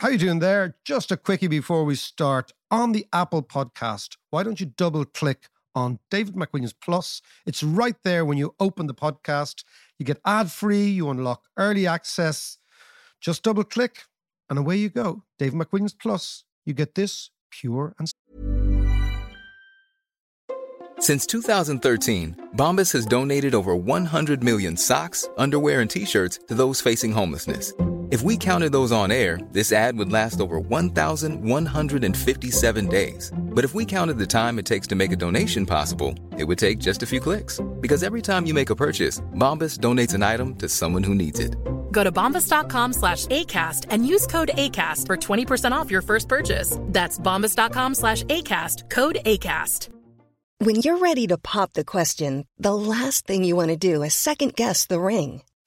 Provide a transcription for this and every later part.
How you doing there? Just a quickie before we start. On the Apple podcast, why don't you double click on David McWilliams Plus? It's right there when you open the podcast. You get ad free, you unlock early access. Just double click and away you go. David McWilliams Plus. You get this pure and Since 2013, Bombas has donated over 100 million socks, underwear, and t shirts to those facing homelessness. If we counted those on air, this ad would last over 1,157 days. But if we counted the time it takes to make a donation possible, it would take just a few clicks. Because every time you make a purchase, Bombas donates an item to someone who needs it. Go to bombas.com slash ACAST and use code ACAST for 20% off your first purchase. That's bombas.com slash ACAST, code ACAST. When you're ready to pop the question, the last thing you want to do is second guess the ring.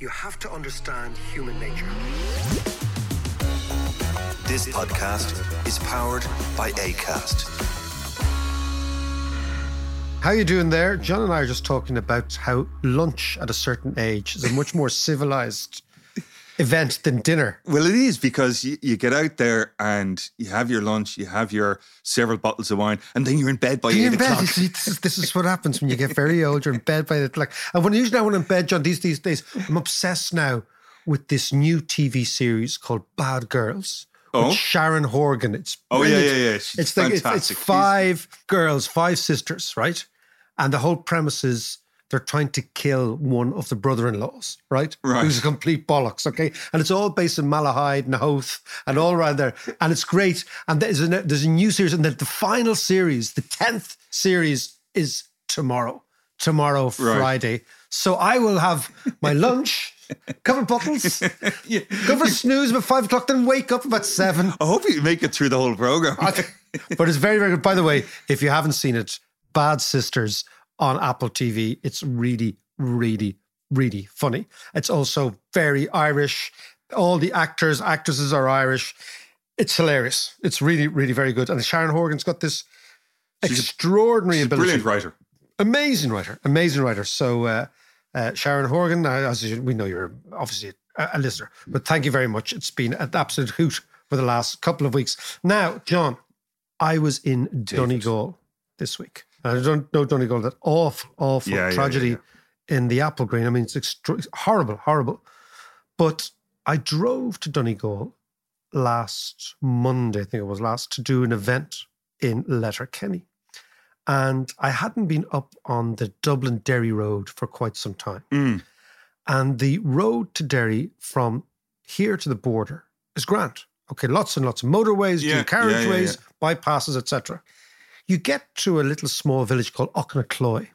you have to understand human nature. This podcast is powered by ACAST. How you doing there? John and I are just talking about how lunch at a certain age is a much more civilized event than dinner. Well, it is because you, you get out there and you have your lunch, you have your several bottles of wine, and then you're in bed by You're eight o'clock. See, This is, this is what happens when you get very old. You're in bed by the like. And when usually when I'm in bed, John, these these days, I'm obsessed now with this new TV series called Bad Girls. Oh? Sharon Horgan. It's Oh, yeah, yeah, yeah. She's It's like it's, it's fantastic. five girls, five sisters, right? And the whole premise is they're trying to kill one of the brother-in-laws, right? Right. Who's a complete bollocks, okay? And it's all based in Malahide and Howth and all around there. And it's great. And there's a, there's a new series. And then the final series, the 10th series is tomorrow. Tomorrow, Friday. So I will have my lunch, of bottles, go for a snooze about five o'clock, then wake up about seven. I hope you make it through the whole program. but it's very, very good. By the way, if you haven't seen it, Bad Sisters on Apple TV, it's really, really, really funny. It's also very Irish. All the actors, actresses are Irish. It's hilarious. It's really, really very good. And Sharon Horgan's got this extraordinary She's a ability. brilliant writer. Amazing writer. Amazing writer. So, uh, uh, Sharon Horgan, as we know, you're obviously a, a listener, but thank you very much. It's been an absolute hoot for the last couple of weeks. Now, John, I was in Donegal this week. I don't know Donegal, that awful, awful Yeah, yeah, tragedy yeah, in the Apple Green. I mean, it's extra- horrible, horrible. But I drove to Donegal last Monday, I think it was last, to do an event in Letterkenny. And I hadn't been up on the Dublin Derry Road for quite some time. Mm. And the road to Derry from here to the border is grand. Okay, lots and lots of motorways, Yeah, carriageways, yeah, bypasses, etc. You get to a little small village called Aughnacloy,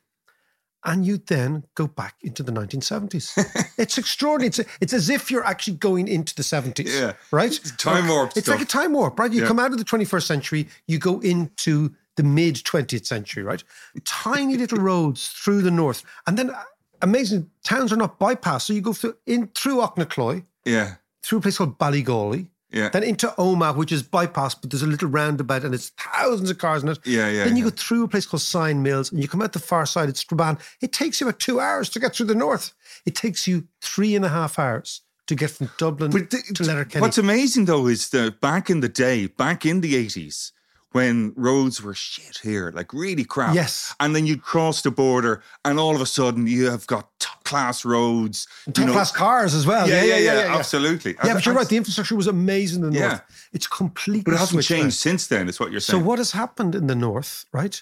and you then go back into the 1970s. it's extraordinary. It's, it's as if you're actually going into the 70s. Yeah. Right? time warp It's stuff. like a time warp, right? You Yeah. come out of the 21st century, you go into the mid 20th century, right? Tiny little roads through the north. And then uh, amazing towns are not bypassed. So you go through in through Aughnacloy, Yeah. through a place called Ballygawley, Yeah. then into Omagh, which is bypassed, but there's a little roundabout and it's thousands of cars in it. Yeah, yeah, Then you yeah. go through a place called Sion Mills and you come out the far side, it's Strabane. It takes you about two hours to get through the north. It takes you three and a half hours to get from Dublin But th- to Letterkenny. What's amazing though is that back in the day, back in the 80s, when roads were shit here, like really crap. Yes. And then you'd cross the border and all of a sudden you have got class roads. Top class cars as well. Yeah, yeah, yeah, absolutely. Yeah, but you're right. The infrastructure was amazing in the Yeah. north. It's completely But it hasn't changed since then, is what you're saying. So what has happened in the north, right,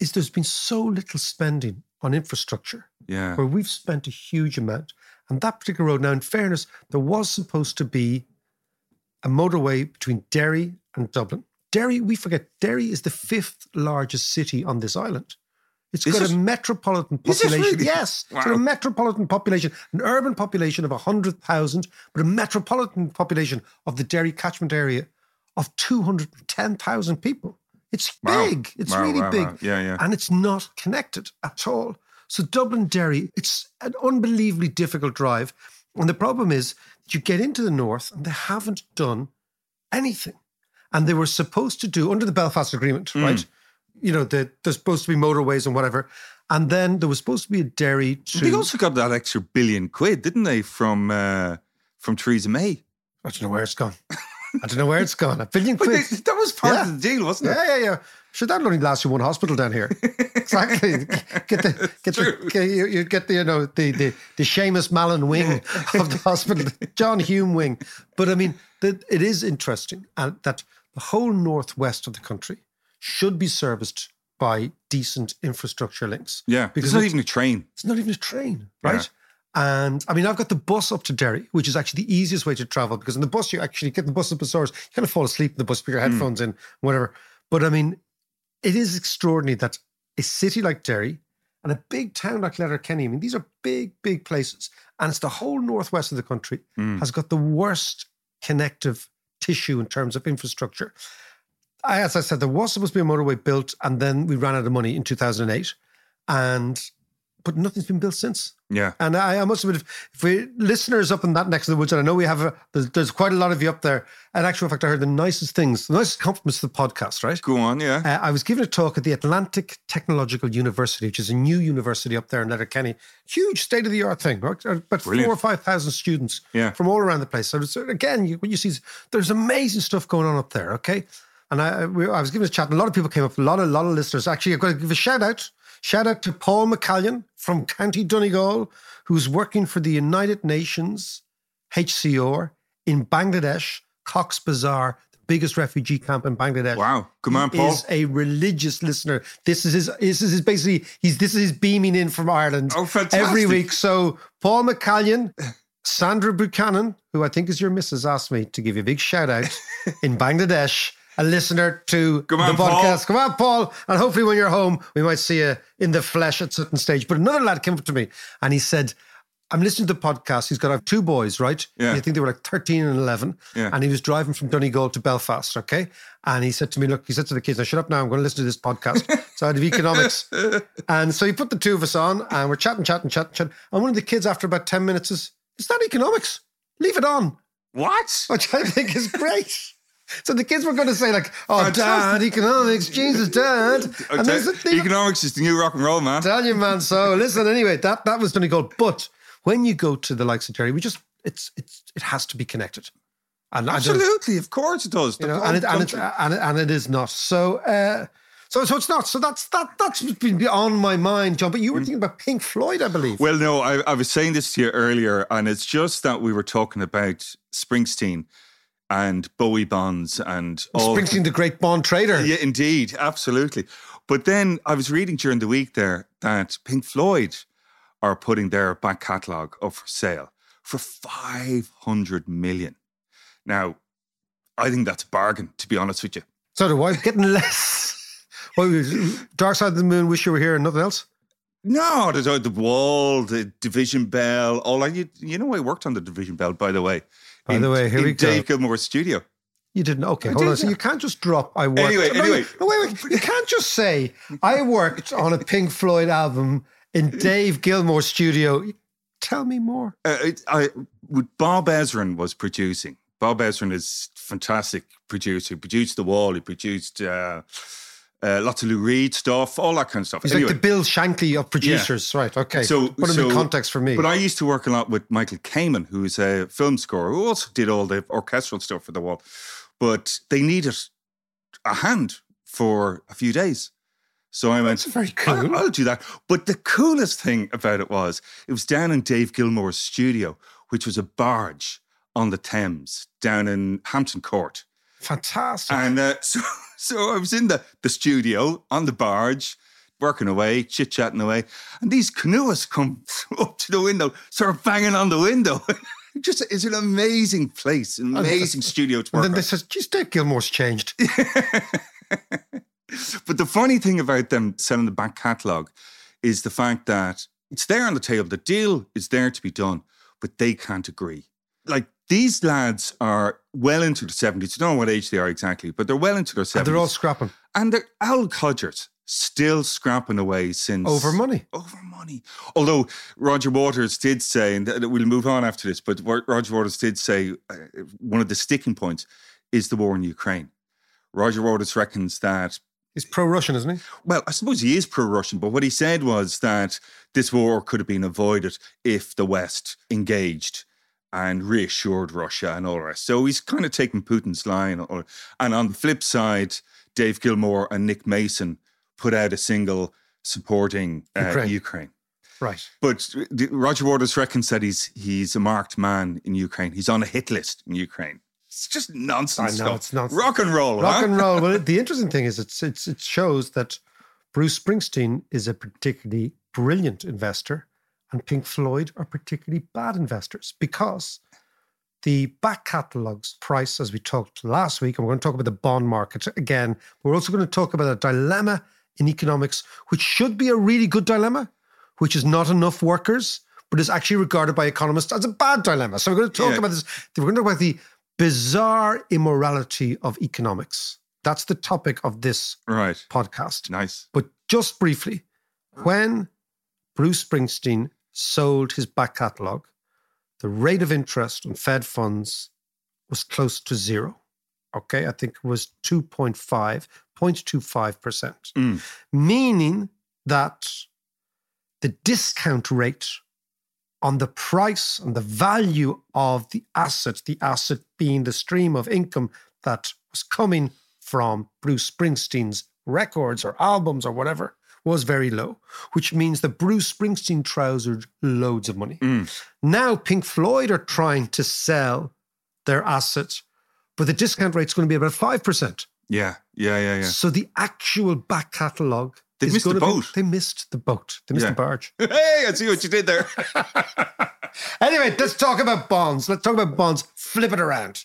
is there's been so little spending on infrastructure Yeah. where we've spent a huge amount. And that particular road, now in fairness, there was supposed to be a motorway between Derry and Dublin. Derry, we forget, Derry is the fifth largest city on this island. It's got a metropolitan population. really? Yes, it's got a metropolitan population, an urban population of 100,000, but a metropolitan population of the Derry catchment area of 210,000 people. It's Wow. big. It's Wow, really wow, big. wow. Yeah, yeah. And it's not connected at all. So Dublin Derry, it's an unbelievably difficult drive. And the problem is that you get into the north and they haven't done anything. And they were supposed to do under the Belfast Agreement, Hmm. right? You know, the, there's supposed to be motorways and whatever. And then there was supposed to be a Derry to They also got that extra billion quid, didn't they, from uh, from Theresa May? I don't know where it's gone. I don't know where it's gone. A billion quid. they- that was part Yeah. of the deal, wasn't it? Yeah, yeah, yeah. Sure, that'll only last you one hospital down here. exactly. Get the get the get, you, you get the you know the the the Seamus Mallon wing of the hospital, John Hume wing. But I mean, the, it is interesting uh, that the whole northwest of the country should be serviced by decent infrastructure links. Yeah, because it's not it's- even a train. it's not even a train, right? And I mean, I've got the bus up to Derry, which is actually the easiest way to travel because in the bus, you actually get the bus up at Soares. You kind of fall asleep in the bus, put your hmm. headphones in, whatever. But I mean, it is extraordinary that a city like Derry and a big town like Letterkenny, I mean, these are big, big places. And it's the whole northwest of the country hmm. has got the worst connective tissue in terms of infrastructure. I, as I said, there was supposed to be a motorway built, and then we ran out of money in 2008. And but nothing's been built since. Yeah. And I, I must admit, if, if we listeners up in that next of the woods, and I know we have a, there's, there's quite a lot of you up there. And actually, in actual fact, I heard the nicest things, the nicest compliments to the podcast, right? Go on, yeah. Uh, I was giving a talk at the Atlantic Technological University, which is a new university up there in Letterkenny. Huge state of the art thing, right? About Brilliant. four or 5,000 students Yeah. from all around the place. So, again, you, what you see is there's amazing stuff going on up there, okay? And I, we, I was giving a chat, and a lot of people came up, a lot of, lot of listeners. Actually, I've got to give a shout out. Shout out to Paul McCallion from County Donegal, who's working for the United Nations HCR in Bangladesh, Cox's Bazar, the biggest refugee camp in Bangladesh. Wow. Come on, He Paul. is a religious listener. This is his. This is his basically. He's this is his beaming in from Ireland Oh, fantastic. every week. So Paul McCallion, Sandra Buchanan, who I think is your missus, asked me to give you a big shout out in Bangladesh. A listener to Come the on, Paul. podcast. Come on, Paul. And hopefully, when you're home, we might see you in the flesh at certain stage. But another lad came up to me and he said, I'm listening to the podcast. He's got uh, two boys, right? Yeah. I think they were like 13 and 11. Yeah. And he was driving from Donegal to Belfast, okay? And he said to me, Look, he said to the kids, now shut up now. I'm going to listen to this podcast. so I had economics. and so he put the two of us on and we're chatting, chatting, chatting, chatting. And one of the kids, after about 10 minutes, is, It's not economics. Leave it on. what? Which I think is great. So the kids were going to say, like, oh, dad, economics, Jesus, dad. And tell- there's a, economics is the new rock and roll, man. tell you, man. So listen, anyway, that that was Donegal. But when you go to the likes of Derry, we just it's it's it has to be connected. And Absolutely, of course it does. you know, and it, and, it, and, it, and it is not. So uh, so so it's not. So that's that that's been beyond my mind, John. But you were thinking about Pink Floyd, I believe. Mm. Well, no, I, I was saying this to you earlier, and it's just that we were talking about Springsteen and Bowie bonds and all. Springsteen, the great bond trader. Yeah, indeed, absolutely. But then I was reading during the week there that Pink Floyd are putting their back catalogue up for sale for 500 million. Now, I think that's a bargain, to be honest with you. So do I. Getting less. What was Dark Side of the Moon, Wish You Were Here, and nothing else. No, there's the wall, the division bell. All I, you, you know, I worked on the division bell, by the way. By the way, here in we go. Dave Gilmour's studio. You didn't. Okay, I hold did, on. So yeah. you can't just drop. I worked. Anyway, no, anyway. No, wait, wait. You can't just say I worked on a Pink Floyd album in Dave Gilmour's studio. Tell me more. Uh, it, I, Bob Ezrin was producing. Bob Ezrin is fantastic producer. He produced The Wall. He produced uh, uh, lots of Lou Reed stuff, all that kind of stuff. He's anyway, like the Bill Shankly of producers, right? Okay. so put him so- in context for me. But I used to work a lot with Michael Kamen, who's a film scorer, who also did all the orchestral stuff for The Wall. But they needed a hand for a few days. So I went, That's very "I'll- cool." I'll, do that. But the coolest thing about it was it was down in Dave Gilmour's studio, which was a barge on the Thames down in Hampton Court. Fantastic. And uh, so, so I was in the, the studio on the barge, working away, chit chatting away, and these canoeists come up to the window, start banging on the window. Just it's an amazing place, an amazing studio to and work. then on. they said, geez, Dave Gilmour's changed. But the funny thing about them selling the back catalogue is the fact that it's there on the table. The deal is there to be done, but they can't agree. Like These lads are well into their 70s. I don't know what age they are exactly, but they're well into their 70s. And they're all scrapping And they're Al Codgers still scrapping away since over money. over money. Although Roger Waters did say, and we'll move on after this, but Roger Waters did say uh, one of the sticking points is the war in Ukraine. Roger Waters reckons that He's pro-Russian, isn't he? well, I suppose he is pro Russian, but what he said was that this war could have been avoided if the West engaged and reassured Russia and all the rest. So he's kind of taking Putin's line. Or- And on the flip side, Dave Gilmour and Nick Mason put out a single supporting uh, Ukraine. Ukraine. Right. But Roger Waters reckons that he's he's a marked man in Ukraine. He's on a hit list in Ukraine. It's just nonsense. I know, it's nonsense. Rock and roll. Rock huh? and roll. Well, the interesting thing is it's, it's it shows that Bruce Springsteen is a particularly brilliant investor and Pink Floyd are particularly bad investors because the back catalogue's price, as we talked last week, and we're going to talk about the bond market again. We're also going to talk about a dilemma in economics, which should be a really good dilemma, which is not enough workers, but is actually regarded by economists as a bad dilemma. So we're going to talk Yeah. about this. We're going to talk about the bizarre immorality of economics. That's the topic of this Right. podcast. Nice. But just briefly, when Bruce Springsteen sold his back catalogue, the rate of interest on Fed funds was close to zero. Okay, I think it was 2.5, 0.25%, Mm. meaning that the discount rate on the price and the value of the asset, the asset being the stream of income that was coming from Bruce Springsteen's records or albums or whatever, was very low, which means that Bruce Springsteen trousered loads of money. Mm. Now Pink Floyd are trying to sell their assets, but the discount rate's going to be about 5%. Yeah. Yeah. Yeah. Yeah. So the actual back catalogue They missed the gonna be- boat. they missed the boat. They missed Yeah. the barge. Hey, I see what you did there. Anyway, let's talk about bonds. Let's talk about bonds. Flip it around.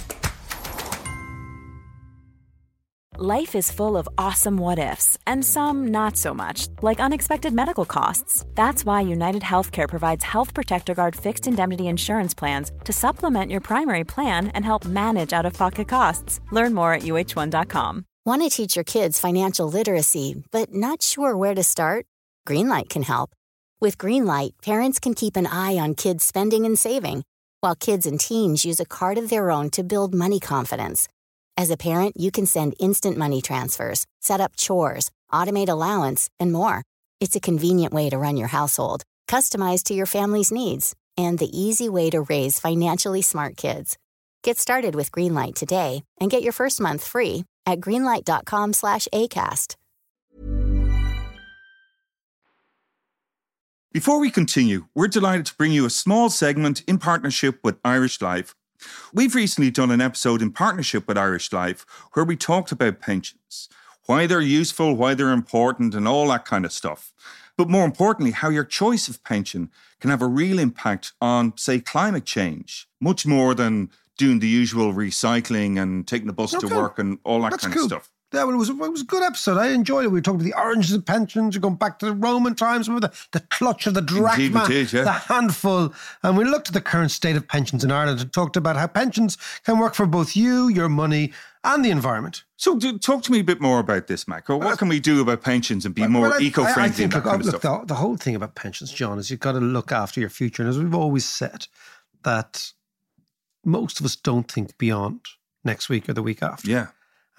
Life is full of awesome what ifs, and some not so much, like unexpected medical costs. That's why United Healthcare provides Health Protector Guard fixed indemnity insurance plans to supplement your primary plan and help manage out of pocket costs. Learn more at uh1.com. Want to teach your kids financial literacy, but not sure where to start? Greenlight can help. With Greenlight, parents can keep an eye on kids' spending and saving, while kids and teens use a card of their own to build money confidence. As a parent, you can send instant money transfers, set up chores, automate allowance, and more. It's a convenient way to run your household, customized to your family's needs, and the easy way to raise financially smart kids. Get started with Greenlight today and get your first month free at greenlight.com slash ACAST. Before we continue, we're delighted to bring you a small segment in partnership with Irish Life. We've recently done an episode in partnership with Irish Life where we talked about pensions, why they're useful, why they're important, and all that kind of stuff. But more importantly, how your choice of pension can have a real impact on, say, climate change, much more than doing the usual recycling and taking the bus Okay. to work and all that That's kind cool. of stuff. Yeah, well, it was, it was a good episode. I enjoyed it. We were talking about the origins of pensions. Going back to the Roman times. Remember the, the clutch of the drachma, did, yeah. the handful. And we looked at the current state of pensions in Ireland and talked about how pensions can work for both you, your money, and the environment. So, do, talk to me a bit more about this, Macro. What can we do about pensions and be more Well, eco-friendly I, I think, look, kind of look, the, the whole thing about pensions, John, is you've got to look after your future. And as we've always said, that most of us don't think beyond next week or the week after. Yeah.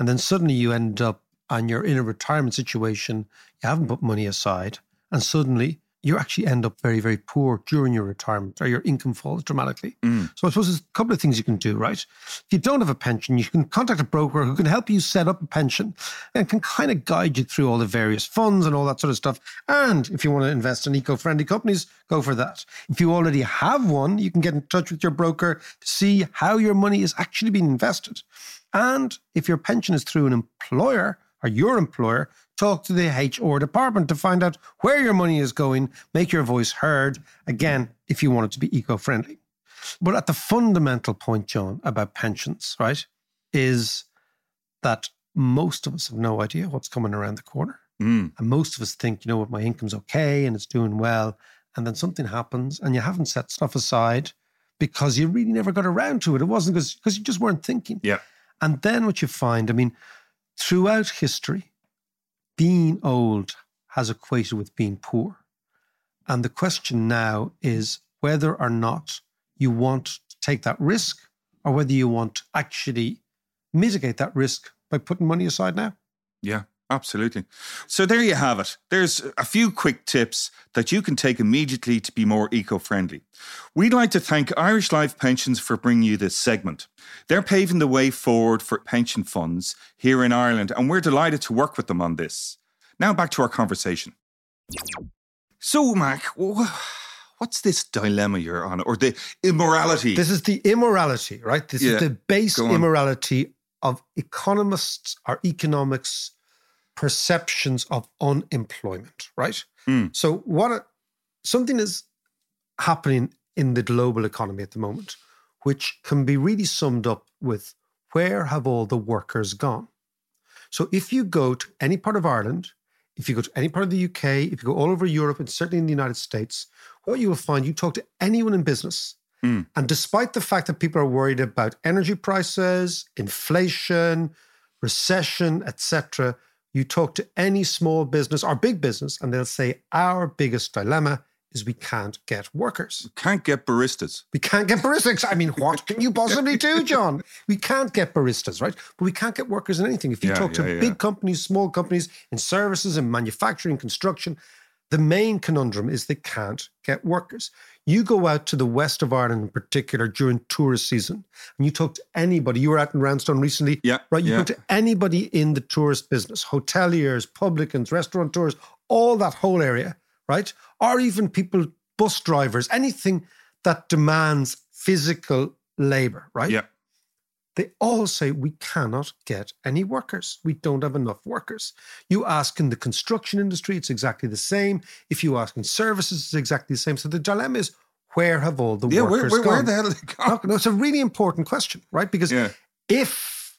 And then suddenly you end up and you're in a retirement situation, you haven't put money aside, and suddenly you actually end up very, very poor during your retirement or your income falls dramatically. Mm. So I suppose there's a couple of things you can do, right? If you don't have a pension, you can contact a broker who can help you set up a pension and can kind of guide you through all the various funds and all that sort of stuff. And if you want to invest in eco-friendly companies, go for that. If you already have one, you can get in touch with your broker to see how your money is actually being invested. And if your pension is through an employer or your employer, talk to the HR department to find out where your money is going, make your voice heard, again, if you want it to be eco friendly. But at the fundamental point, John, about pensions, right, is that most of us have no idea what's coming around the corner. Mm. And most of us think, you know what, my income's okay and it's doing well. And then something happens and you haven't set stuff aside because you really never got around to it. It wasn't because you just weren't thinking. Yeah. And then what you find, I mean, throughout history, being old has equated with being poor. And the question now is whether or not you want to take that risk or whether you want to actually mitigate that risk by putting money aside now. Yeah, absolutely. So there you have it. There's a few quick tips that you can take immediately to be more eco friendly. We'd like to thank Irish Life Pensions for bringing you this segment. They're paving the way forward for pension funds here in Ireland, and we're delighted to work with them on this. Now back to our conversation. So, Mac, what's this dilemma you're on, or the immorality? This is the immorality, right? This Yeah, is the base immorality of economists or economics perceptions of unemployment, right? Mm. So what something is happening in the global economy at the moment, which can be really summed up with where have all the workers gone? So if you go to any part of Ireland, if you go to any part of the UK, if you go all over Europe and certainly in the United States, what you will find, you talk to anyone in business, Mm. and despite the fact that people are worried about energy prices, inflation, recession, etc., you talk to any small business or big business, and they'll say our biggest dilemma is we can't get workers. We Can't get baristas. We can't get baristas. I mean, what can you possibly do, John? We can't get baristas, right? But we can't get workers in anything. If you Yeah, talk to yeah, yeah. big companies, small companies, in services, in manufacturing, construction, the main conundrum is they can't get workers. You go out to the west of Ireland in particular during tourist season, and you talk to anybody. You were out in Roundstone recently, Yeah, right? You yeah. talk to anybody in the tourist business, hoteliers, publicans, restaurateurs, all that whole area, right? Or even people, bus drivers, anything that demands physical labor, right? Yeah. They all say we cannot get any workers. We don't have enough workers. You ask in the construction industry, it's exactly the same. If you ask in services, it's exactly the same. So the dilemma is where have all the Yeah, workers where, gone? where the hell they go? No, no, it's a really important question, right? Because Yeah. if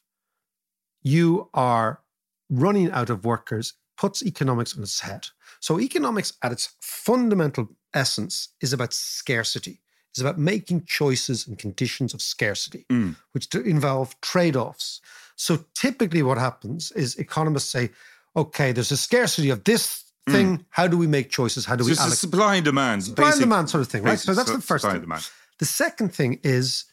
you are running out of workers, puts economics on its head. So economics at its fundamental essence is about scarcity. It's about making choices and conditions of scarcity, Mm. which do involve trade-offs. So typically what happens is economists say, okay, there's a scarcity of this thing. How do we make choices? How do So we it's a allocate? supply and demand. Supply and demand sort of thing, right? So basic that's the first supply thing. and demand. The second thing is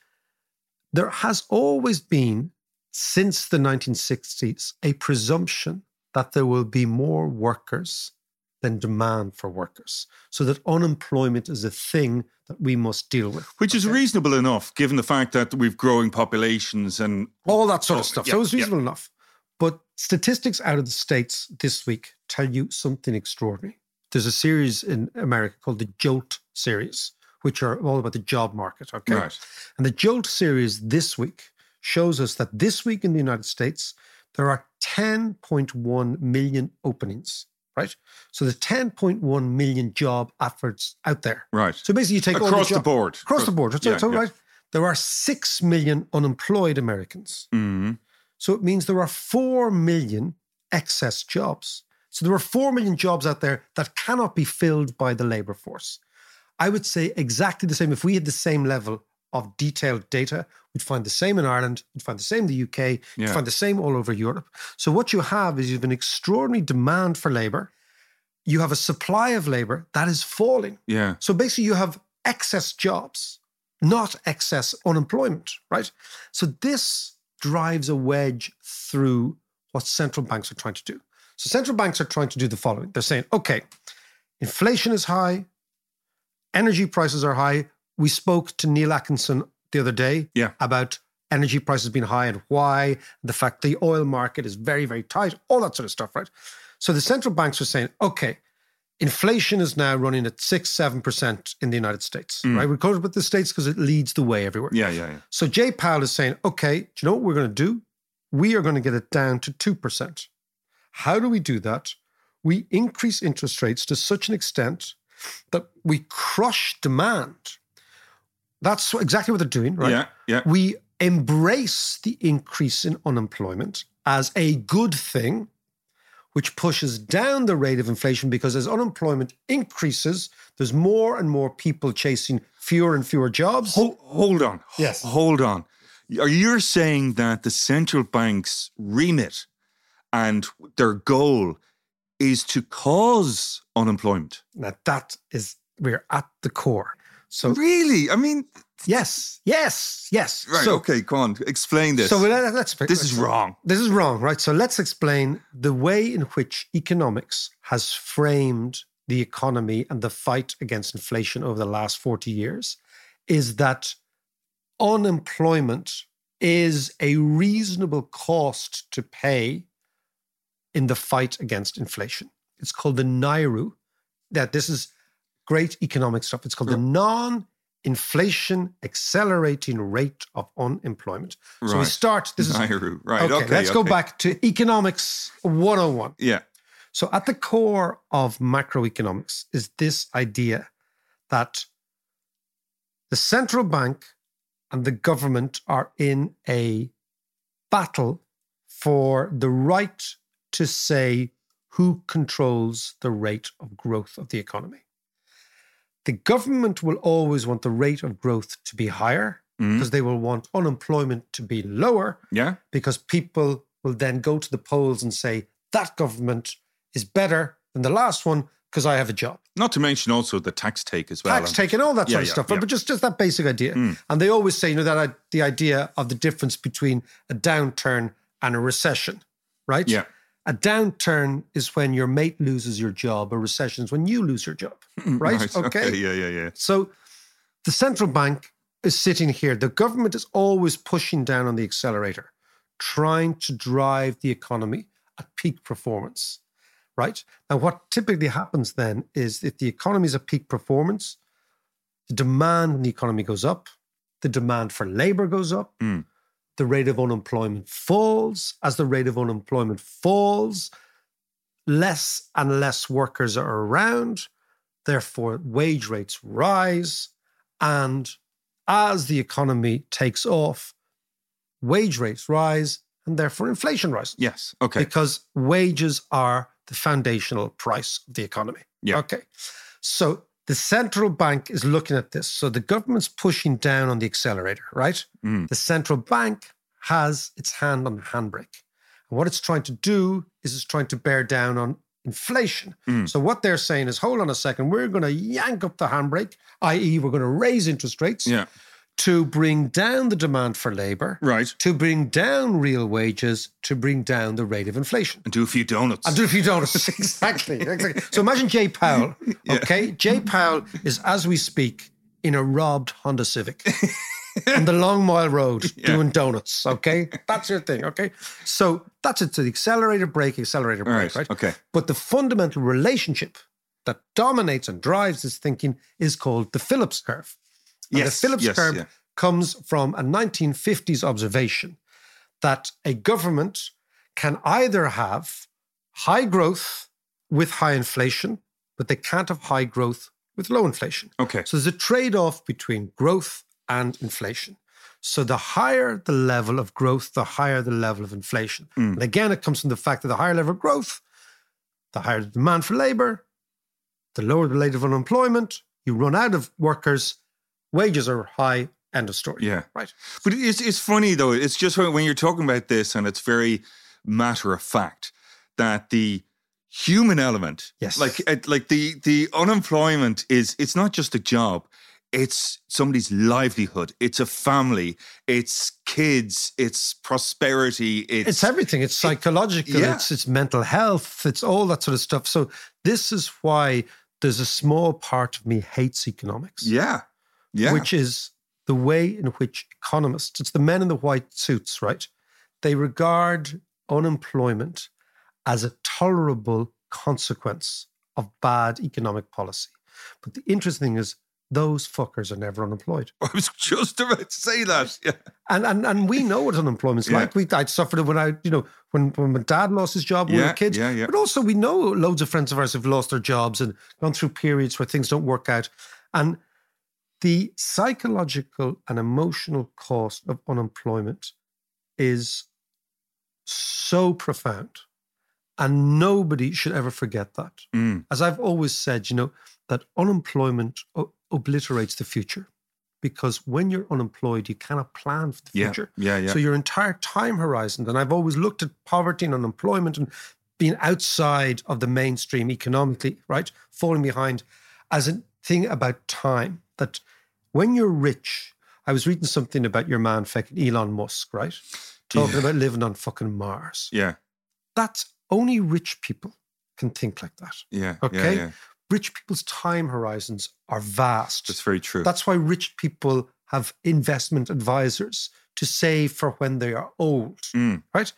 there has always been, since the 1960s, a presumption that there will be more workers than demand for workers. So that unemployment is a thing that we must deal with. Which is reasonable enough, given the fact that we've growing populations and all that sort of stuff. yeah, so it's yeah. reasonable enough. But statistics out of the States this week tell you something extraordinary. There's a series in America called the Jolt series, which are all about the job market. Okay. Right. And the Jolt series this week shows us that this week in the United States, there are 10.1 million openings, right? So there's 10.1 million job efforts out there. right. So basically, you take all Across the, the board. Across the board. Yeah, yeah. right, there are 6 million unemployed Americans. Mhm. So it means there are 4 million excess jobs. So there are 4 million jobs out there that cannot be filled by the labor force. I would say exactly the same. If we had the same level of detailed data, we'd find the same in Ireland, we'd find the same in the UK, Yeah. you'd find the same all over Europe. So what you have is you have an extraordinary demand for labor. You have a supply of labor that is falling. Yeah. So basically, you have excess jobs, not excess unemployment, right? So this drives a wedge through what central banks are trying to do. So central banks are trying to do the following they're saying, okay, inflation is high, energy prices are high. We spoke to Neil Atkinson the other day Yeah. about energy prices being high and why, the fact the oil market is very, very tight, all that sort of stuff, right? So the central banks are saying, okay, inflation is now running at six, seven percent in the United States, mm. right? We quoted with the States because it leads the way everywhere. Yeah, yeah, yeah. So Jay Powell is saying, okay, do you know what we're going to do? We are going to get it down to 2%. How do we do that? We increase interest rates to such an extent that we crush demand. That's exactly what they're doing, right? Yeah, yeah. We embrace the increase in unemployment as a good thing, which pushes down the rate of inflation because as unemployment increases, there's more and more people chasing fewer and fewer jobs. Hold, hold on. Yes. Hold on. Are you saying that the central bank's remit and their goal is to cause unemployment? Now that is we're at the core. So Really? I mean, yes, yes, yes. right. So, okay, go on. Explain this. So let, us this is wrong. This is wrong, right? So let's explain the way in which economics has framed the economy and the fight against inflation over the last 40 years is that unemployment is a reasonable cost to pay in the fight against inflation. It's called the NAIRU. That this is great economic stuff. It's called the non inflation accelerating rate of unemployment. Right. So we start this is Nairu. Right. okay, Okay. let's go back to economics 101. Yeah. So, at the core of macroeconomics is this idea that the central bank and the government are in a battle for the right to say who controls the rate of growth of the economy. The government will always want the rate of growth to be higher Mhm. because they will want unemployment to be lower Yeah. because people will then go to the polls and say that government is better than the last one because I have a job. Not to mention also the tax take as well. Tax And- take and all that Yeah, sort of yeah, stuff, yeah. but just just that basic idea. Mm. And they always say, you know, that the idea of the difference between a downturn and a recession, right? Yeah. A downturn is when your mate loses your job. A recession is when you lose your job, right? Okay. Yeah, yeah, yeah. So the central bank is sitting here. The government is always pushing down on the accelerator, trying to drive the economy at peak performance. Right? Now, what typically happens then is if the economy is at peak performance, the demand in the economy goes up, the demand for labor goes up, Mm. The rate of unemployment falls. As the rate of unemployment falls, less and less workers are around. Therefore, wage rates rise. And as the economy takes off, wage rates rise and therefore inflation rises. Yes. Okay. Because wages are the foundational price of the economy. Yeah. Okay. So the central bank is looking at this. So the government's pushing down on the accelerator, right? Mm. The central bank has its hand on the handbrake. And what it's trying to do is it's trying to bear down on inflation. Mm. So what they're saying is, hold on a second, we're going to yank up the handbrake, i.e., we're going to raise interest rates Yeah. To bring down the demand for labor, Right. to bring down real wages, to bring down the rate of inflation. And do a few donuts. And do a few donuts. exactly. exactly. So imagine Jay Powell. Okay. Jay Powell is, as we speak, in a robbed Honda Civic on the Long Mile Road doing donuts. Okay. That's your thing. Okay. So that's it. So the accelerator brake, accelerator brake, right. right? Okay. But the fundamental relationship that dominates and drives this thinking is called the Phillips curve. And Yes, the Phillips yes, curve yeah. comes from a 1950s observation that a government can either have high growth with high inflation, but they can't have high growth with low inflation. Okay. So there's a trade off between growth and inflation. So the higher the level of growth, the higher the level of inflation. Mm. And again, it comes from the fact that the higher level of growth, the higher the demand for labor, the lower the rate of unemployment, you run out of workers, wages are high, end of story. Yeah. Right. But it's it's funny though. It's just when you're talking about this, and it's very matter of fact that the human element, Yes. like eh, like the the unemployment is it's not just a job. It's somebody's livelihood. It's a family. It's kids. It's prosperity. It's, It's everything. It's psychological. yeah. It's it's mental health. It's all that sort of stuff. So this is why there's a small part of me hates economics. Yeah. Yeah. Which is the way in which economists, it's the men in the white suits, right? They regard unemployment as a tolerable consequence of bad economic policy. But the interesting thing is, those fuckers are never unemployed. I was just about to say that. Yeah. And and and we know what unemployment's Yeah. like. We I suffered it when I, you know, when when my dad lost his job when we were kids. yeah, yeah. But also we know loads of friends of ours have lost their jobs and gone through periods where things don't work out. And the psychological and emotional cost of unemployment is so profound. And nobody should ever forget that. Mm. As I've always said, you know, that unemployment o- obliterates the future because when you're unemployed, you cannot plan for the Yeah, future. yeah, yeah. So your entire time horizon, and I've always looked at poverty and unemployment and being outside of the mainstream economically, right? Falling behind as a thing about time. That when you're rich, I was reading something about your man, fucking Elon Musk, right? Talking Yeah. about living on fucking Mars. Yeah. That's only rich people can think like that. Yeah. Okay. Yeah, yeah. Rich people's time horizons are vast. That's very true. That's why rich people have investment advisors to save for when they are old, Mm. right?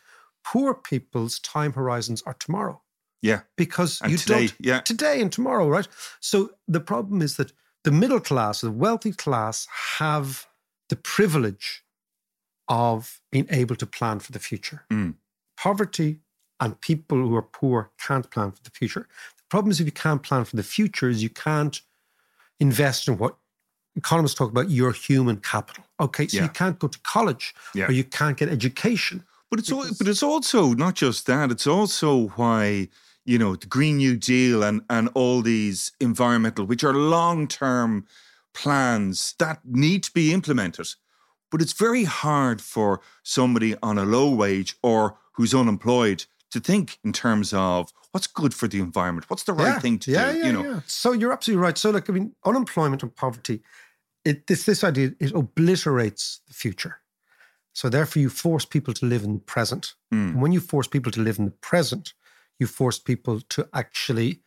Poor people's time horizons are tomorrow Yeah. because And you today, don't yeah. today and tomorrow, right? So the problem is that the middle class, the wealthy class, have the privilege of being able to plan for the future. Mm. Poverty and people who are poor can't plan for the future. The problem is if you can't plan for the future, is you can't invest in what economists talk about your human capital. Okay, so Yeah. you can't go to college Yeah. or you can't get education. But it's al- but it's also not just that. It's also why you know the Green New Deal and and all these environmental, which are long term plans that need to be implemented. But it's very hard for somebody on a low wage or who's unemployed to think in terms of what's good for the environment, what's the right thing to yeah, do. Yeah, you know, yeah. So you're absolutely right. So, like, I mean, unemployment and poverty, it, this this idea it obliterates the future. So therefore, you force people to live in the present. Mm. And when you force people to live in the present, you force people to actually,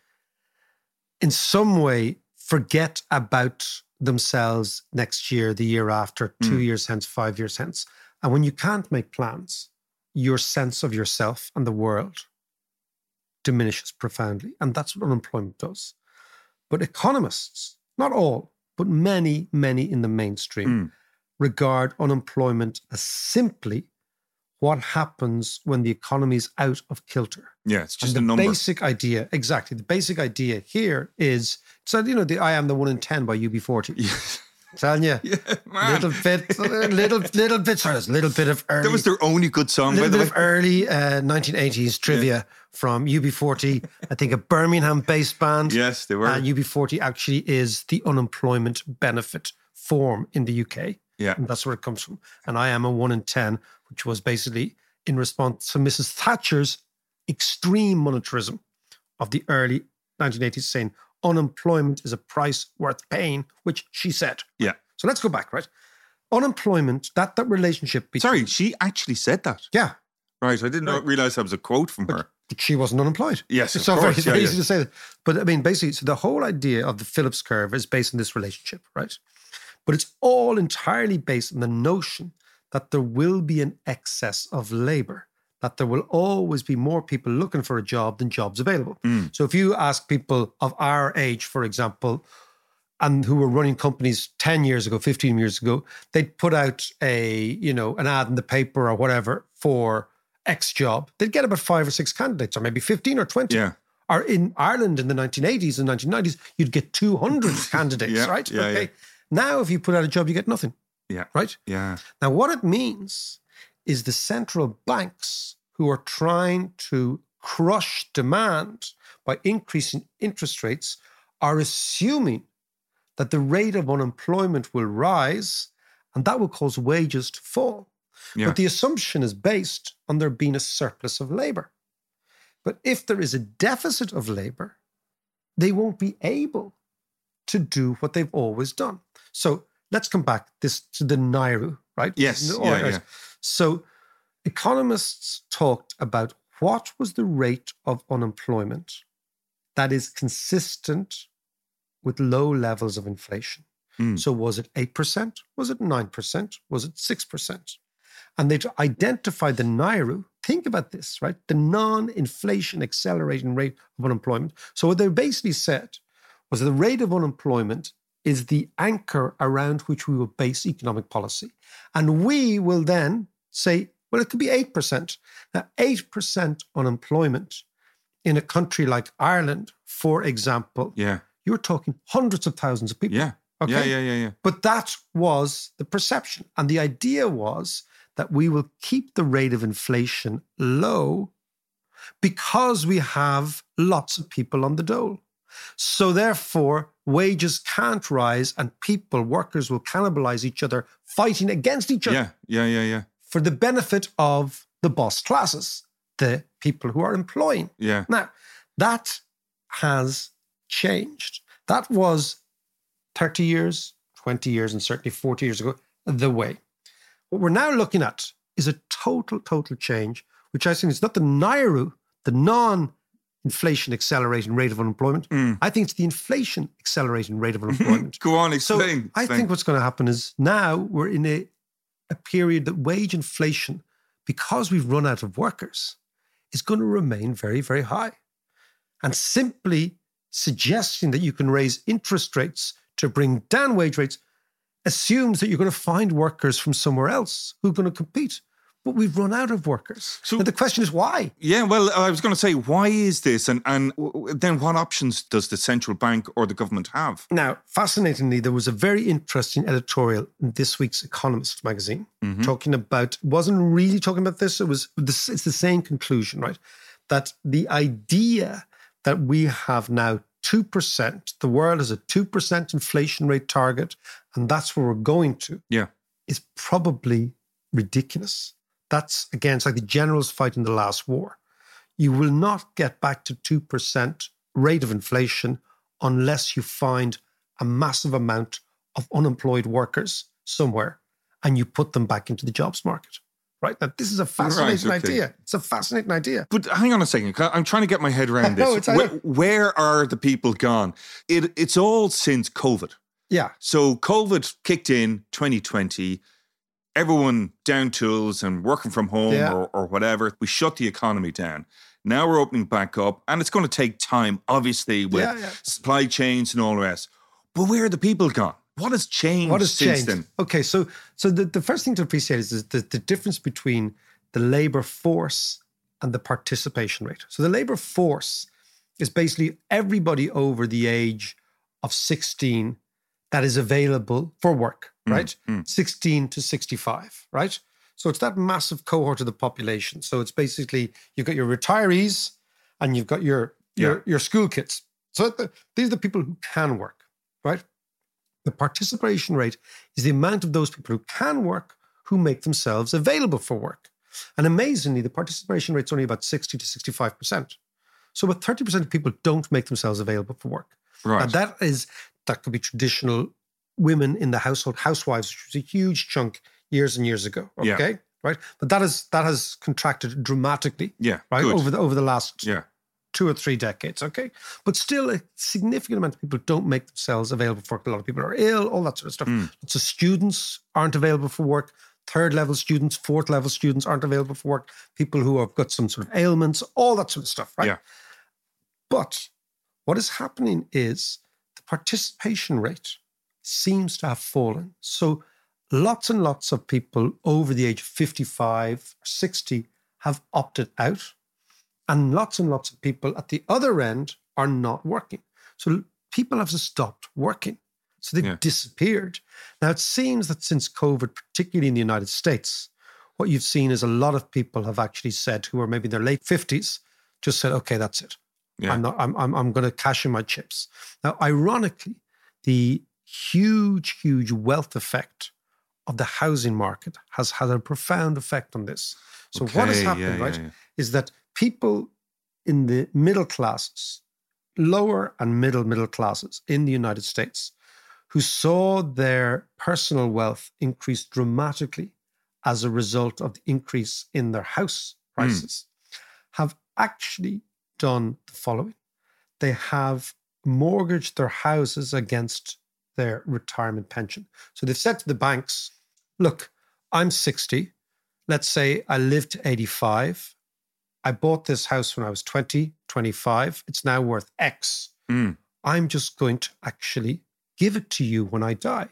in some way, forget about themselves next year, the year after, two Mm. years hence, five years hence. And when you can't make plans, your sense of yourself and the world diminishes profoundly. And that's what unemployment does. But economists, not all, but many, many in the mainstream, Mm. regard unemployment as simply what happens when the economy is out of kilter. yeah, it's just and a the number. basic idea, exactly. The basic idea here is so you know the I am the one in ten by UB40. Yes. Telling you, Yeah, little bit, little little bit, sorry, little bit of early, That was their only good song, by little the bit way. of early uh, 1980s trivia from UB40. I think a Birmingham-based band. Yes, they were. And UB40 actually is the unemployment benefit form in the UK. Yeah. And that's where it comes from. And I am a one in 10, which was basically in response to Mrs. Thatcher's extreme monetarism of the early 1980s, saying unemployment is a price worth paying, which she said. Yeah. So let's go back, right? Unemployment, that, that relationship between. Sorry, she actually said that. Yeah. Right, I didn't Right. realize that was a quote from her. But she wasn't unemployed. Yes, it's of so very, very Yeah, easy yeah. to say that. But I mean, basically, so the whole idea of the Phillips curve is based on this relationship, right? But it's all entirely based on the notion that there will be an excess of labor, that there will always be more people looking for a job than jobs available. Mm. So if you ask people of our age, for example, and who were running companies 10 years ago, 15 years ago, they'd put out a, you know, an ad in the paper or whatever for X job. They'd get about five or six candidates, or maybe 15 or 20. Yeah. Or in Ireland in the 1980s and 1990s, you'd get 200 candidates, Yeah, right? yeah, yeah. Now, if you put out a job, you get nothing, Yeah. right? Yeah. Now, what it means is the central banks who are trying to crush demand by increasing interest rates are assuming that the rate of unemployment will rise and that will cause wages to fall. Yeah. But the assumption is based on there being a surplus of labor. But if there is a deficit of labor, they won't be able to do what they've always done. So let's come back this to the Nairu, right? Yes, The- yeah, yeah. So economists talked about what was the rate of unemployment that is consistent with low levels of inflation. Mm. So was it 8%? Was it 9%? Was it 6%? And they'd identified the NAIRU. Think about this, right? The non inflation accelerating rate of unemployment. So what they basically said was the rate of unemployment is the anchor around which we will base economic policy. And we will then say, well, it could be 8%. Now, 8% unemployment in a country like Ireland, for example, Yeah. you're talking hundreds of thousands of people. Yeah. Okay. Yeah, yeah, yeah, yeah. But that was the perception. And the idea was that we will keep the rate of inflation low because we have lots of people on the dole. So therefore, wages can't rise and people, workers will cannibalize each other, fighting against each other Yeah, yeah, yeah, yeah. for the benefit of the boss classes, the people who are employing. Yeah. Now, that has changed. That was 30 years, 20 years, and certainly 40 years ago, the way. What we're now looking at is a total, total change, which I think is not the NAIRU, the non inflation accelerating rate of unemployment. Mm. I think it's the inflation accelerating rate of unemployment. Go on, explain. So explain. I think what's going to happen is now we're in a, a period that wage inflation, because we've run out of workers, is going to remain very, very high. And simply suggesting that you can raise interest rates to bring down wage rates assumes that you're going to find workers from somewhere else who are going to compete. But we've run out of workers. So- the question is why? Yeah, well, I was going to say, why is this? And, and then what options does the central bank or the government have? Now, fascinatingly, there was a very interesting editorial in this week's Economist magazine Mm-hmm. talking about, wasn't really talking about this, it was this, it's the same conclusion, right? That the idea that we have now 2%, the world has a 2% inflation rate target, and that's where we're going to, Yeah. is probably ridiculous. That's again, it's like the generals fighting the last war. You will not get back to 2% rate of inflation unless you find a massive amount of unemployed workers somewhere and you put them back into the jobs market. Right? Now, this is a fascinating okay. idea. It's a fascinating idea. But hang on a second. I'm trying to get my head around No, this. where, where are the people gone? It, it's all since COVID. Yeah. So COVID kicked in 2020. Everyone down tools and working from home Yeah. or, or whatever. We shut the economy down. Now we're opening back up, and it's going to take time, obviously, with Yeah, yeah. supply chains and all the rest. But where are the people gone? What has changed What has since changed? then? Okay, so so the, the first thing to appreciate is, is the, the difference between the labor force and the participation rate. So the labor force is basically everybody over the age of 16 that is available for work, Mm, right? 16 to 65, right? So it's that massive cohort of the population. So it's basically you've got your retirees and you've got your your, Yeah. your school kids. So the, these are the people who can work, right? The participation rate is the amount of those people who can work who make themselves available for work. And amazingly, the participation rate is only about 60 to 65%. So about 30% of people don't make themselves available for work. Right. And that is that could be traditional women in the household, housewives, which was a huge chunk years and years ago. Yeah. Okay. Right. But that is that has contracted dramatically. Yeah, Right. good. Over the over the last yeah. two or three decades. Okay. But still, a significant amount of people don't make themselves available for work. A lot of people are ill, all that sort of stuff. Mm. Lots of students aren't available for work. Third level students, fourth level students aren't available for work. People who have got some sort of ailments, all that sort of stuff. Right. Yeah. But what is happening is the participation rate seems to have fallen. So lots and lots of people over the age of 55 60 have opted out. And lots and lots of people at the other end are not working. So people have stopped working. So they've Yeah. disappeared. Now it seems that since COVID, particularly in the United States, what you've seen is a lot of people have actually said who are maybe in their late 50s, just said, okay, that's it. Yeah. I'm not I'm I'm, I'm gonna cash in my chips. Now, ironically, the huge, huge wealth effect of the housing market has had a profound effect on this. So what has happened, yeah, right, yeah, yeah. is that people in the middle classes, lower and middle middle classes in the United States, who saw their personal wealth increase dramatically as a result of the increase in their house Hmm. prices, have actually done the following. They have mortgaged their houses against their retirement pension. So they've said to the banks, look, I'm 60. Let's say I lived to 85. I bought this house when I was 20, 25. It's now worth X. Mm. I'm just going to actually give it to you when I die.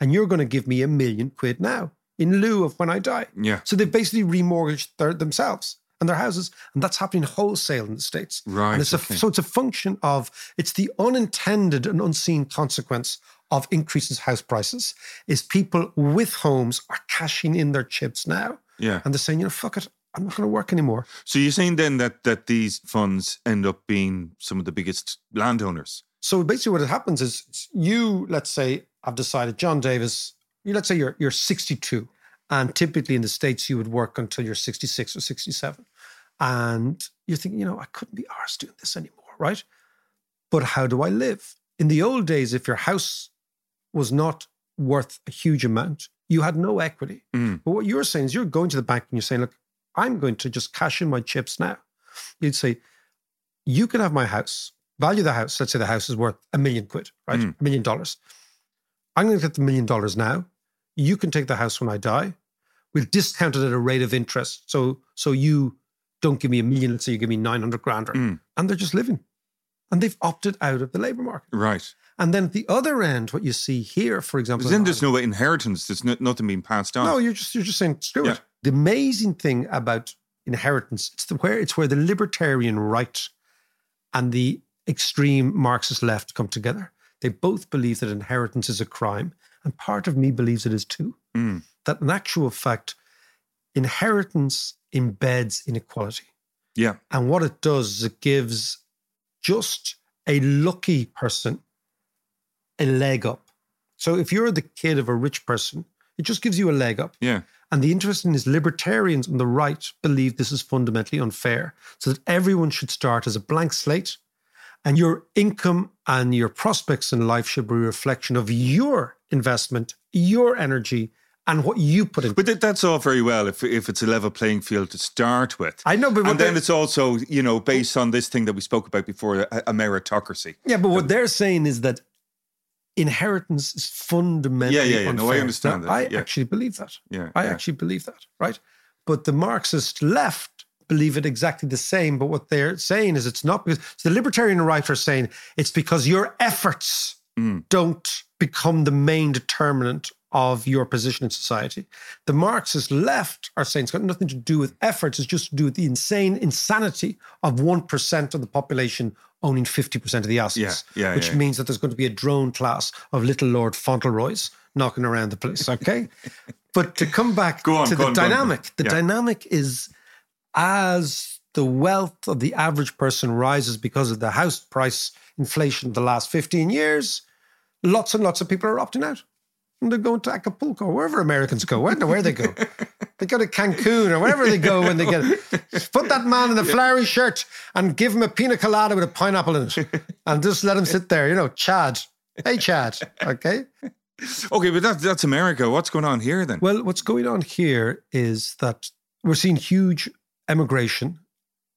And you're going to give me a million quid now in lieu of when I die. Yeah. So they've basically remortgaged their, themselves and their houses. And that's happening wholesale in the States. Right, And it's okay. a, so it's a function of, it's the unintended and unseen consequence of increases house prices is people with homes are cashing in their chips now. Yeah. And they're saying, you know, fuck it. I'm not going to work anymore. So you're saying then that that these funds end up being some of the biggest landowners? So basically, what happens is you, let's say, I've decided, John Davis, you let's say you're you're 62, and typically in the states you would work until you're 66 or 67, and you're thinking, you know, I couldn't be arsed doing this anymore, right? But how do I live? In the old days, if your house was not worth a huge amount, you had no equity. Mm. But what you're saying is you're going to the bank and you're saying, look, I'm going to just cash in my chips now. You'd say, you can have my house, value the house. Let's say the house is worth a million quid, right? Mm. A million dollars. I'm going to get the million dollars now. You can take the house when I die. We'll discount it at a rate of interest. So, so you don't give me a million, let's say you give me 900 grand. Mm. And they're just living. And they've opted out of the labor market. Right. And then at the other end, what you see here, for example, then there's no inheritance. There's no, nothing being passed on. no, you're just you're just saying screw Yeah. it. The amazing thing about inheritance, it's the where it's where the libertarian right and the extreme Marxist left come together. They both believe that inheritance is a crime, and part of me believes it is too. Mm. That in actual fact, inheritance embeds inequality. Yeah. And what it does is it gives just a lucky person a leg up. So if you're the kid of a rich person, it just gives you a leg up. Yeah. And the interesting is libertarians on the right believe this is fundamentally unfair, so that everyone should start as a blank slate, and your income and your prospects in life should be a reflection of your investment, your energy, and what you put in. But that's all very well if if it's a level playing field to start with. I know, but and then it's also you know based on this thing that we spoke about before, a, a meritocracy. Yeah, but what they're saying is that inheritance is fundamentally Yeah, yeah, yeah. No, I understand Now, that. I Yeah. actually believe that. Yeah, I yeah. actually believe that, right? But the Marxist left believe it exactly the same. But what they're saying is it's not because so the libertarian right are saying it's because your efforts Mm. don't become the main determinant of your position in society. The Marxist left are saying it's got nothing to do with efforts, it's just to do with the insane insanity of 1% of the population owning 50% of the assets. Yeah, yeah, which yeah. means that there's going to be a drone class of little Lord Fauntleroys knocking around the place. Okay. but to come back on, to the on, go on, go on. dynamic, the dynamic is as the wealth of the average person rises because of the house price inflation the last 15 years, lots and lots of people are opting out. And they're going to Acapulco, wherever Americans go. I don't know where they go. they go to Cancun or wherever they go when they get it. put that man in a flowery shirt and give him a pina colada with a pineapple in it. And just let him sit there, you know, Chad. Hey Chad. Okay. Okay, but that's that's America. What's going on here then? Well, what's going on here is that we're seeing huge emigration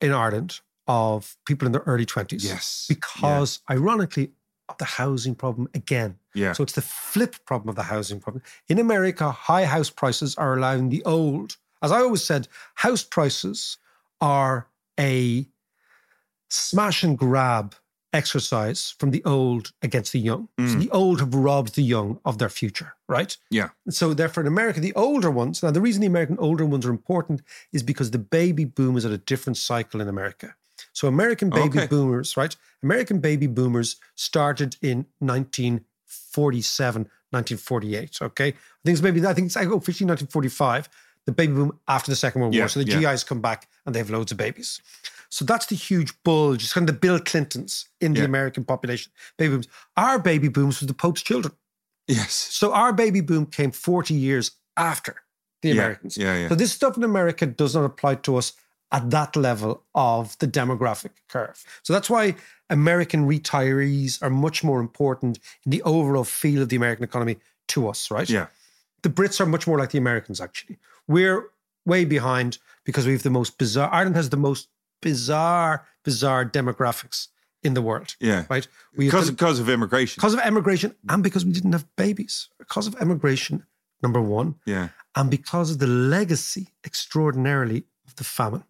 in Ireland of people in their early 20s. Yes. Because, ironically, of the housing problem again. Yeah. So it's the flip problem of the housing problem. In America, high house prices are allowing the old. As I always said, house prices are a smash and grab exercise from the old against the young. So Mm. the old have robbed the young of their future, right? yeah. So therefore, in America, the older ones. Now, the reason the American older ones are important is because the baby boom is at a different cycle in America. So American baby Okay. boomers, right? American baby boomers started in 1947, 1948. Okay, I think it's maybe I think it's I go officially 1945. The baby boom after the Second World Yeah, War. So the yeah. GIs come back and they have loads of babies. So that's the huge bulge. It's kind of the Bill Clintons in the Yeah. American population. Baby booms. Our baby booms was the Pope's children. Yes. So our baby boom came 40 years after the Americans. yeah, yeah. So this stuff in America does not apply to us at that level of the demographic curve. So that's why American retirees are much more important in the overall feel of the American economy to us, right? Yeah. The Brits are much more like the Americans, actually. We're way behind because we have the most bizarre, Ireland has the most bizarre, bizarre demographics in the world. Yeah. Right? We Because, the- because of immigration. because of emigration and because we didn't have babies. Because of emigration, number one, yeah. and because of the legacy extraordinarily of the famine,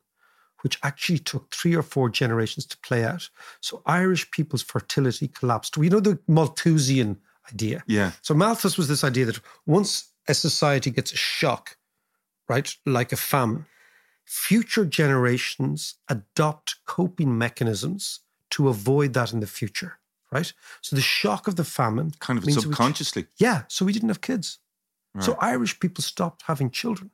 which actually took three or four generations to play out. So Irish people's fertility collapsed. We know the Malthusian idea. Yeah. So Malthus was this idea that once a society gets a shock, right, like a famine, future generations adopt coping mechanisms to avoid that in the future, right? So the shock of the famine Kind of that we- subconsciously. yeah, so we didn't have kids. So Irish people stopped having children.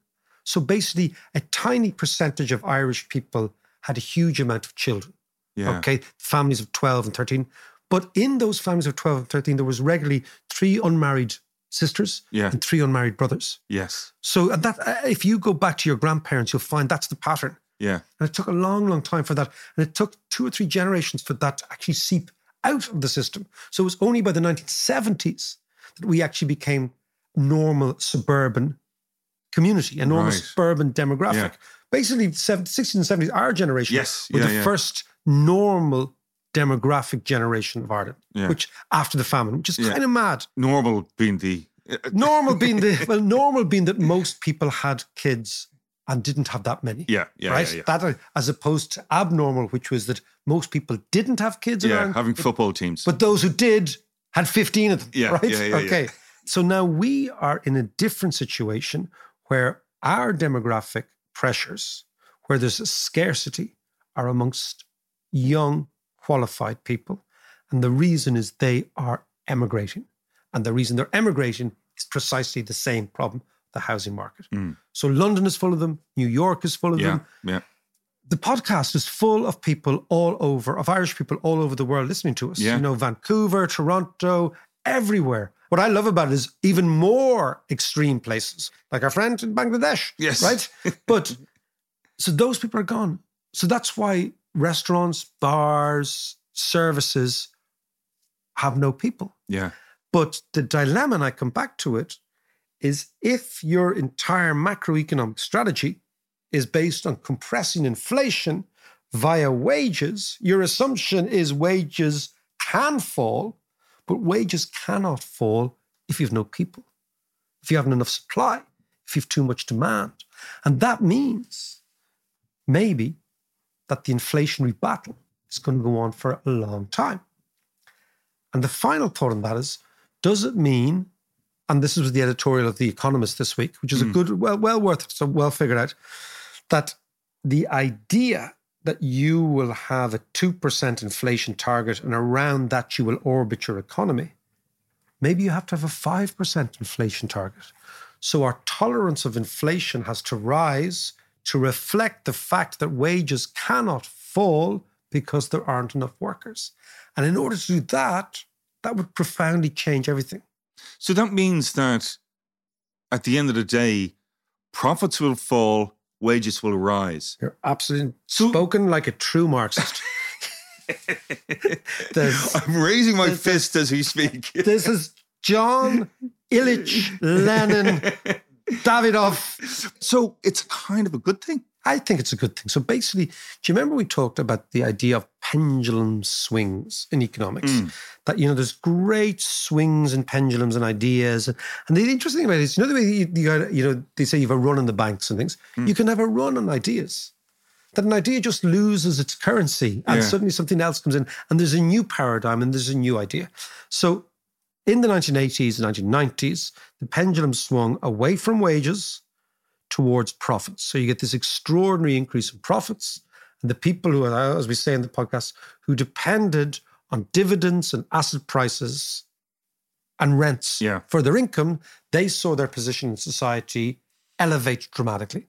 So basically, a tiny percentage of Irish people had a huge amount of children. Yeah. Okay, families of 12 and 13. But in those families of 12 and 13, there was regularly three unmarried sisters Yeah. and three unmarried brothers. Yes. So and that uh, if you go back to your grandparents, you'll find that's the pattern. Yeah. And it took a long, long time for that. And it took two or three generations for that to actually seep out of the system. So it was only by the 1970s that we actually became normal suburban community, enormous Right. suburban demographic. Yeah. Basically, 70, 60s and 70s, our generation Yes, were yeah, the yeah. first normal demographic generation of Ireland, which after the famine, which is kind of mad. Normal being the. Normal being the well, normal being that most people had kids and didn't have that many. Yeah. Yeah. right? Yeah. yeah. That as opposed to abnormal, which was that most people didn't have kids in yeah, Ireland, having football teams. but those who did had 15 of them. Yeah, right? yeah, yeah, yeah. okay. So now we are in a different situation where our demographic pressures, where there's a scarcity, are amongst young, qualified people. And the reason is they are emigrating. And the reason they're emigrating is precisely the same problem the housing market. So London is full of them, New York is full of Mm. yeah. them, Yeah. the podcast is full of people all over, of Irish people all over the world listening to us. Yeah. You know, Vancouver, Toronto, everywhere. What I love about it is even more extreme places, like our friend in Bangladesh. Yes. Right? But so those people are gone. So that's why restaurants, bars, services have no people. Yeah. But the dilemma, and I come back to it, is if your entire macroeconomic strategy is based on compressing inflation via wages, your assumption is wages can fall, but wages cannot fall if you have no people, if you haven't enough supply, if you have too much demand. And that means maybe that the inflationary battle is going to go on for a long time. And the final thought on that is does it mean, and this was the editorial of The Economist this week, which is a hmm. good, well, well worth it, so well figured out, that the idea that you will have a 2% inflation target and around that you will orbit your economy, maybe you have to have a 5% inflation target. So our tolerance of inflation has to rise to reflect the fact that wages cannot fall because there aren't enough workers. And in order to do that, that would profoundly change everything. So that means that at the end of the day, profits will fall, wages will rise. You're absolutely spoken like a true Marxist. I'm raising my fist as we speak. this is John Ilyich Lenin Davidov. So it's kind of a good thing. I think it's a good thing. So basically, do you remember we talked about the idea of pendulum swings in economics? Mm. That, you know, there's great swings and pendulums and ideas. And the interesting thing about it is, you know, the way you, you, you know, they say you have a run on the banks and things, mm. you can have a run on ideas. That an idea just loses its currency and Yeah. suddenly something else comes in and there's a new paradigm and there's a new idea. So in the 1980s and 1990s, the pendulum swung away from wages towards profits. So you get this extraordinary increase in profits. And the people who are, as we say in the podcast, who depended on dividends and asset prices and rents Yeah. for their income, they saw their position in society elevate dramatically.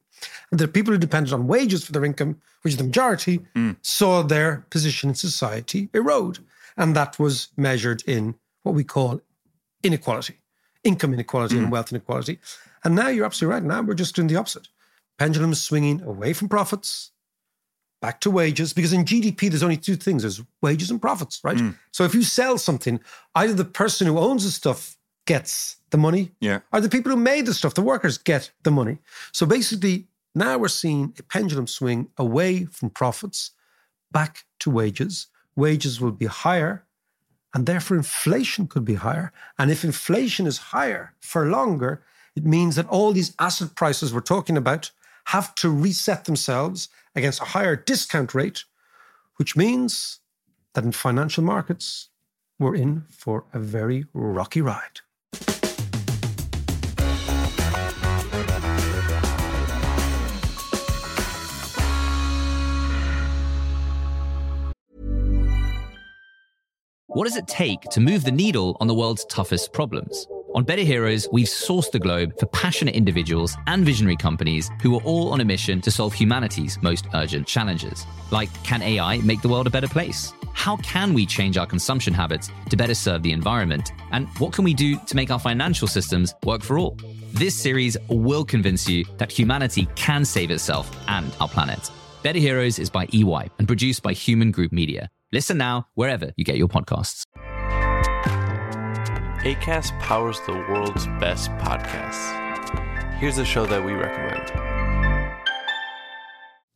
And the people who depended on wages for their income, which is the majority, mm. saw their position in society erode. And that was measured in what we call inequality, income inequality and mm. wealth inequality. And now you're absolutely right. Now we're just doing the opposite. Pendulum is swinging away from profits back to wages because in GDP there's only two things: there's wages and profits, right? Mm. So if you sell something, either the person who owns the stuff gets the money, Yeah. or the people who made the stuff, the workers, get the money. So basically, now we're seeing a pendulum swing away from profits back to wages, wages will be higher, and therefore inflation could be higher. And if inflation is higher for longer, it means that all these asset prices we're talking about have to reset themselves against a higher discount rate, which means that in financial markets, we're in for a very rocky ride. What does it take to move the needle on the world's toughest problems? On Better Heroes, we've sourced the globe for passionate individuals and visionary companies who are all on a mission to solve humanity's most urgent challenges. Like, can AI make the world a better place? How can we change our consumption habits to better serve the environment? And what can we do to make our financial systems work for all? This series will convince you that humanity can save itself and our planet. Better Heroes is by EY and produced by Human Group Media. Listen now wherever you get your podcasts. ACAST powers the world's best podcasts. Here's a show that we recommend.